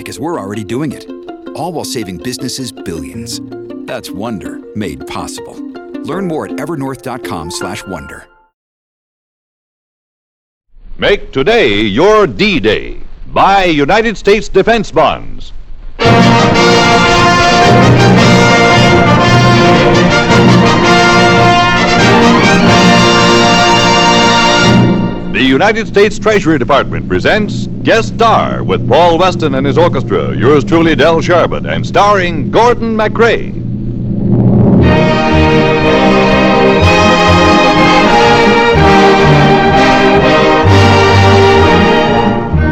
Because we're already doing it. All while saving businesses billions. That's Wonder made possible. Learn more at evernorth.com/wonder. Make today your D Day. Buy United States defense bonds. United States Treasury Department presents Guest Star with Paul Weston and his orchestra, yours truly, Del Sharbutt, and starring Gordon MacRae.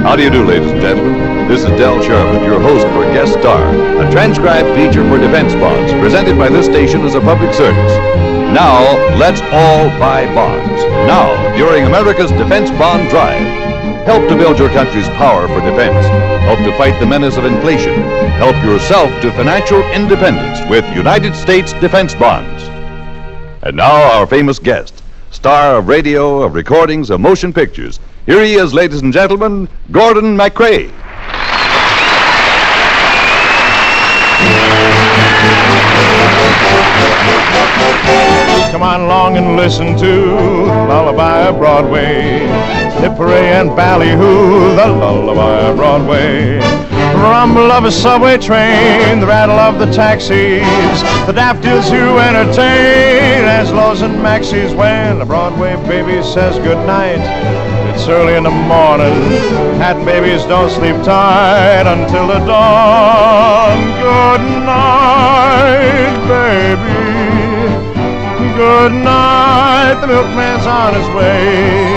How do you do, ladies and gentlemen? This is Del Sharbutt, your host for Guest Star, a transcribed feature for defense bonds presented by this station as a public service. Now, let's all buy bonds. Now, during America's Defense Bond Drive. Help to build your country's power for defense. Help to fight the menace of inflation. Help yourself to financial independence with United States Defense Bonds. And now, our famous guest, star of radio, of recordings, of motion pictures. Here he is, ladies and gentlemen, Gordon MacRae. Come on along and listen to Lullaby of Broadway. Hip-hooray and ballyhoo, the Lullaby of Broadway. Rumble of a subway train, the rattle of the taxis, the daffodils who entertain, as lows and Maxie's when the Broadway baby says goodnight. It's early in the morning, hat babies don't sleep tight until the dawn. Good night, baby. Good night, the milkman's on his way.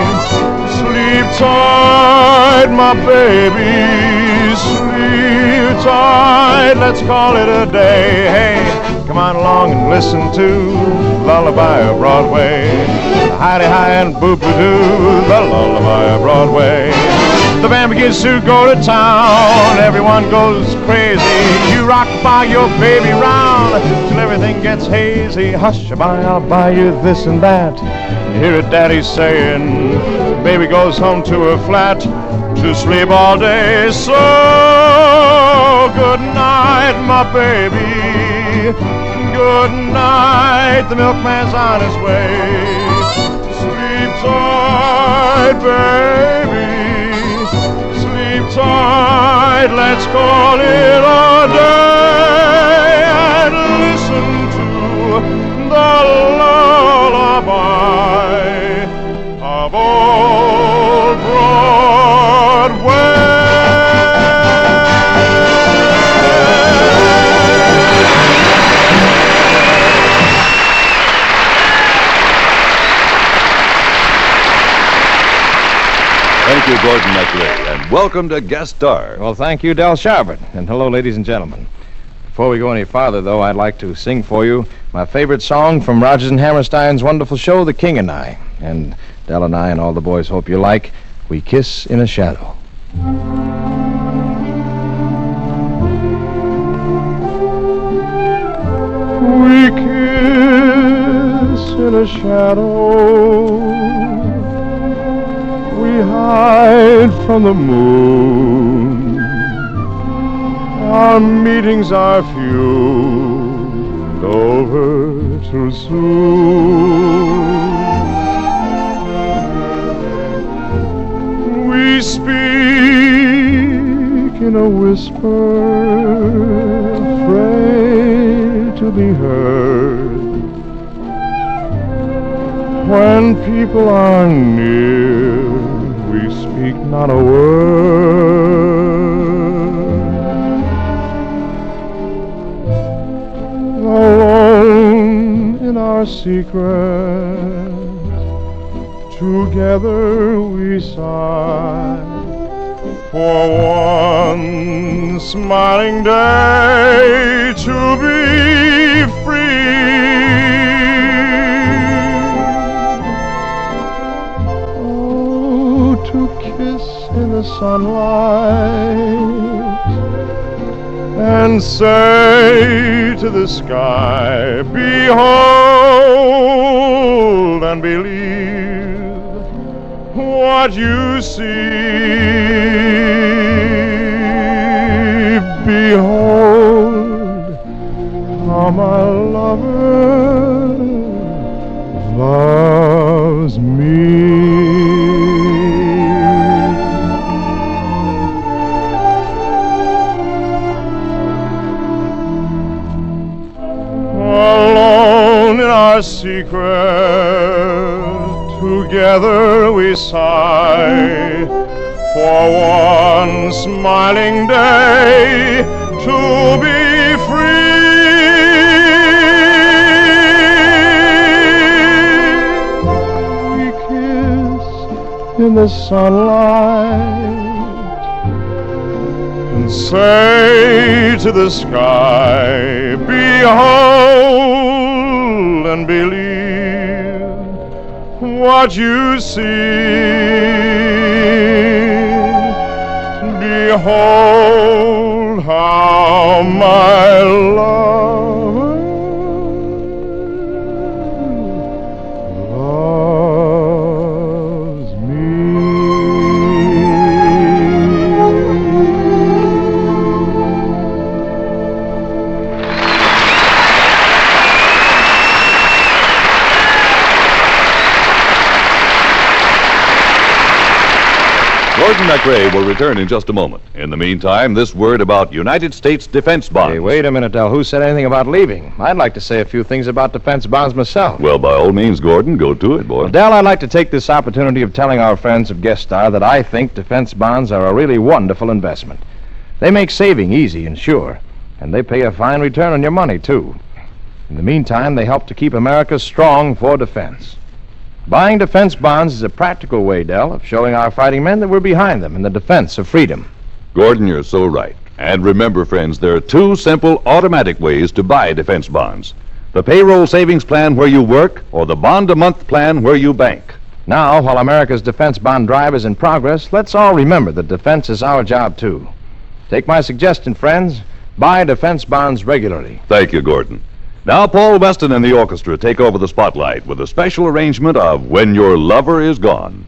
Sleep tight, my baby. Sleep tight, let's call it a day. Hey, come on along and listen to Lullaby of Broadway. Hidey high and boop doo, the Lullaby of Broadway. The band begins to go to town. Everyone goes crazy. You rock by your baby round till everything gets hazy. Hush, by, I'll buy you this and that. Hear it, Daddy saying, Baby goes home to her flat to sleep all day. So good night, my baby. Good night, the milkman's on his way. Sleep tight, baby tight, let's call it a day and listen to the lullaby of old welcome to Guest Star. Well, thank you, Del Sharbutt, and hello, ladies and gentlemen. Before we go any farther, though, I'd like to sing for you my favorite song from Rodgers and Hammerstein's wonderful show, The King and I. And Del and I and all the boys hope you like We Kiss in a Shadow. We kiss in a shadow. We hide from the moon. Our meetings are few over too soon. We speak in a whisper, afraid to be heard. When people are near, speak not a word. Alone in our secret, together we sigh. for one smiling day to be free. Sunlight and say to the sky, Behold and believe what you see. Behold how my lover loves our secret. Together we sigh for one smiling day to be free. We kiss in the sunlight and say to the sky, Behold and believe what you see. Behold how my lover Gordon MacRae will return in just a moment. In the meantime, this word about United States defense bonds. Hey, wait a minute, Del. Who said anything about leaving? I'd like to say a few things about defense bonds myself. Well, by all means, Gordon, go to it, boy. Well, Del, I'd like to take this opportunity of telling our friends of Guest Star that I think defense bonds are a really wonderful investment. They make saving easy and sure, and they pay a fine return on your money, too. In the meantime, they help to keep America strong for defense. Buying defense bonds is a practical way, Del, of showing our fighting men that we're behind them in the defense of freedom. Gordon, you're so right. And remember, friends, there are two simple automatic ways to buy defense bonds the payroll savings plan where you work, or the bond a month plan where you bank. Now, while America's defense bond drive is in progress, let's all remember that defense is our job, too. Take my suggestion, friends. Buy defense bonds regularly. Thank you, Gordon. Now, Paul Weston and the orchestra take over the spotlight with a special arrangement of When Your Lover Is Gone.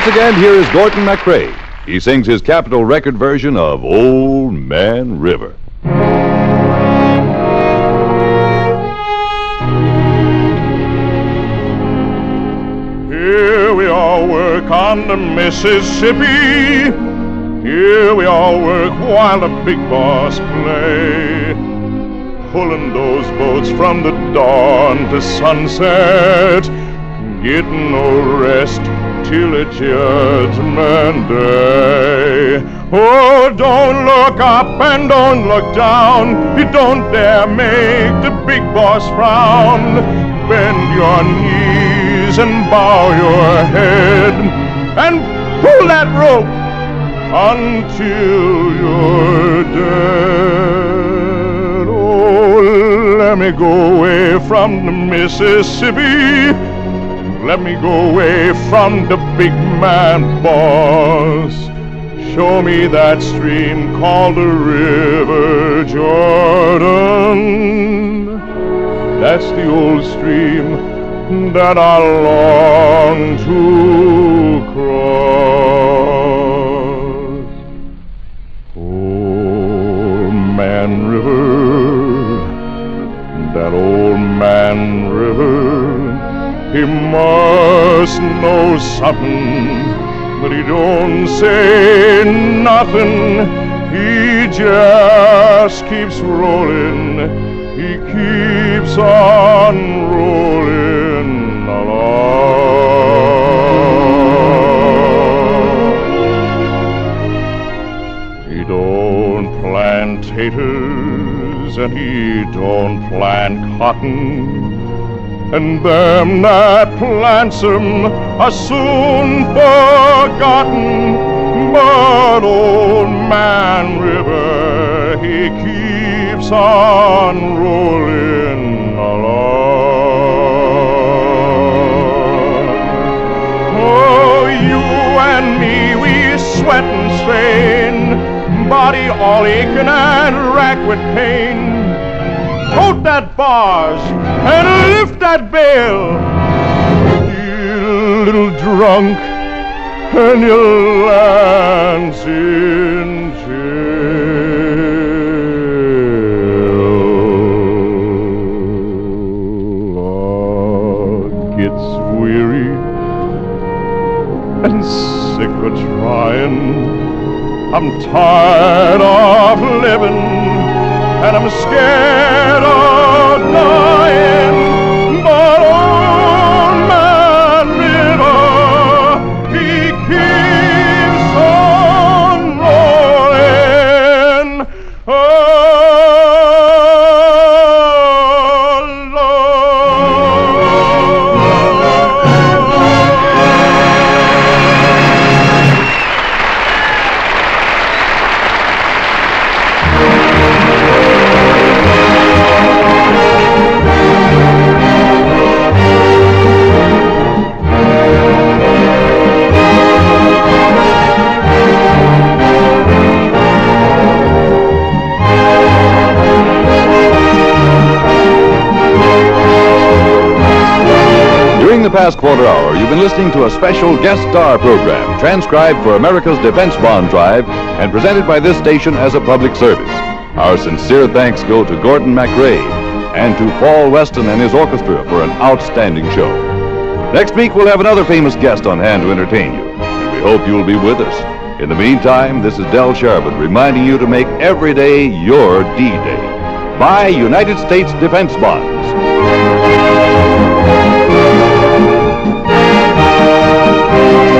Once again, here is Gordon MacRae. He sings his Capitol record version of Old Man River. Here we all work on the Mississippi. Here we all work while the big boss play. Pulling those boats from the dawn to sunset. Getting no rest till it's judgment day. Oh, don't look up and don't look down. You don't dare make the big boss frown. Bend your knees and bow your head and pull that rope until you're dead. Oh, let me go away from the Mississippi. Let me go away from the big man boss. Show me that stream called the River Jordan. That's the old stream that I long to say nothing. He just keeps rolling. He keeps on rolling along. He don't plant taters and he don't plant cotton. And them that plants 'em are soon forgotten. But old man River, he keeps on rolling along. Oh, you and me, we sweat and strain, body all aching and racked with pain. Tote that bars and lift that bale. Drunk, and your land's in jail. I gets weary and sick of trying. I'm tired of living and I'm scared of dying. The past quarter hour, you've been listening to a special guest star program transcribed for America's Defense Bond Drive and presented by this station as a public service. Our sincere thanks go to Gordon MacRae and to Paul Weston and his orchestra for an outstanding show. Next week, we'll have another famous guest on hand to entertain you, and we hope you'll be with us. In the meantime, this is Del Sharbutt reminding you to make every day your D-Day. Buy United States Defense Bonds. Thank you.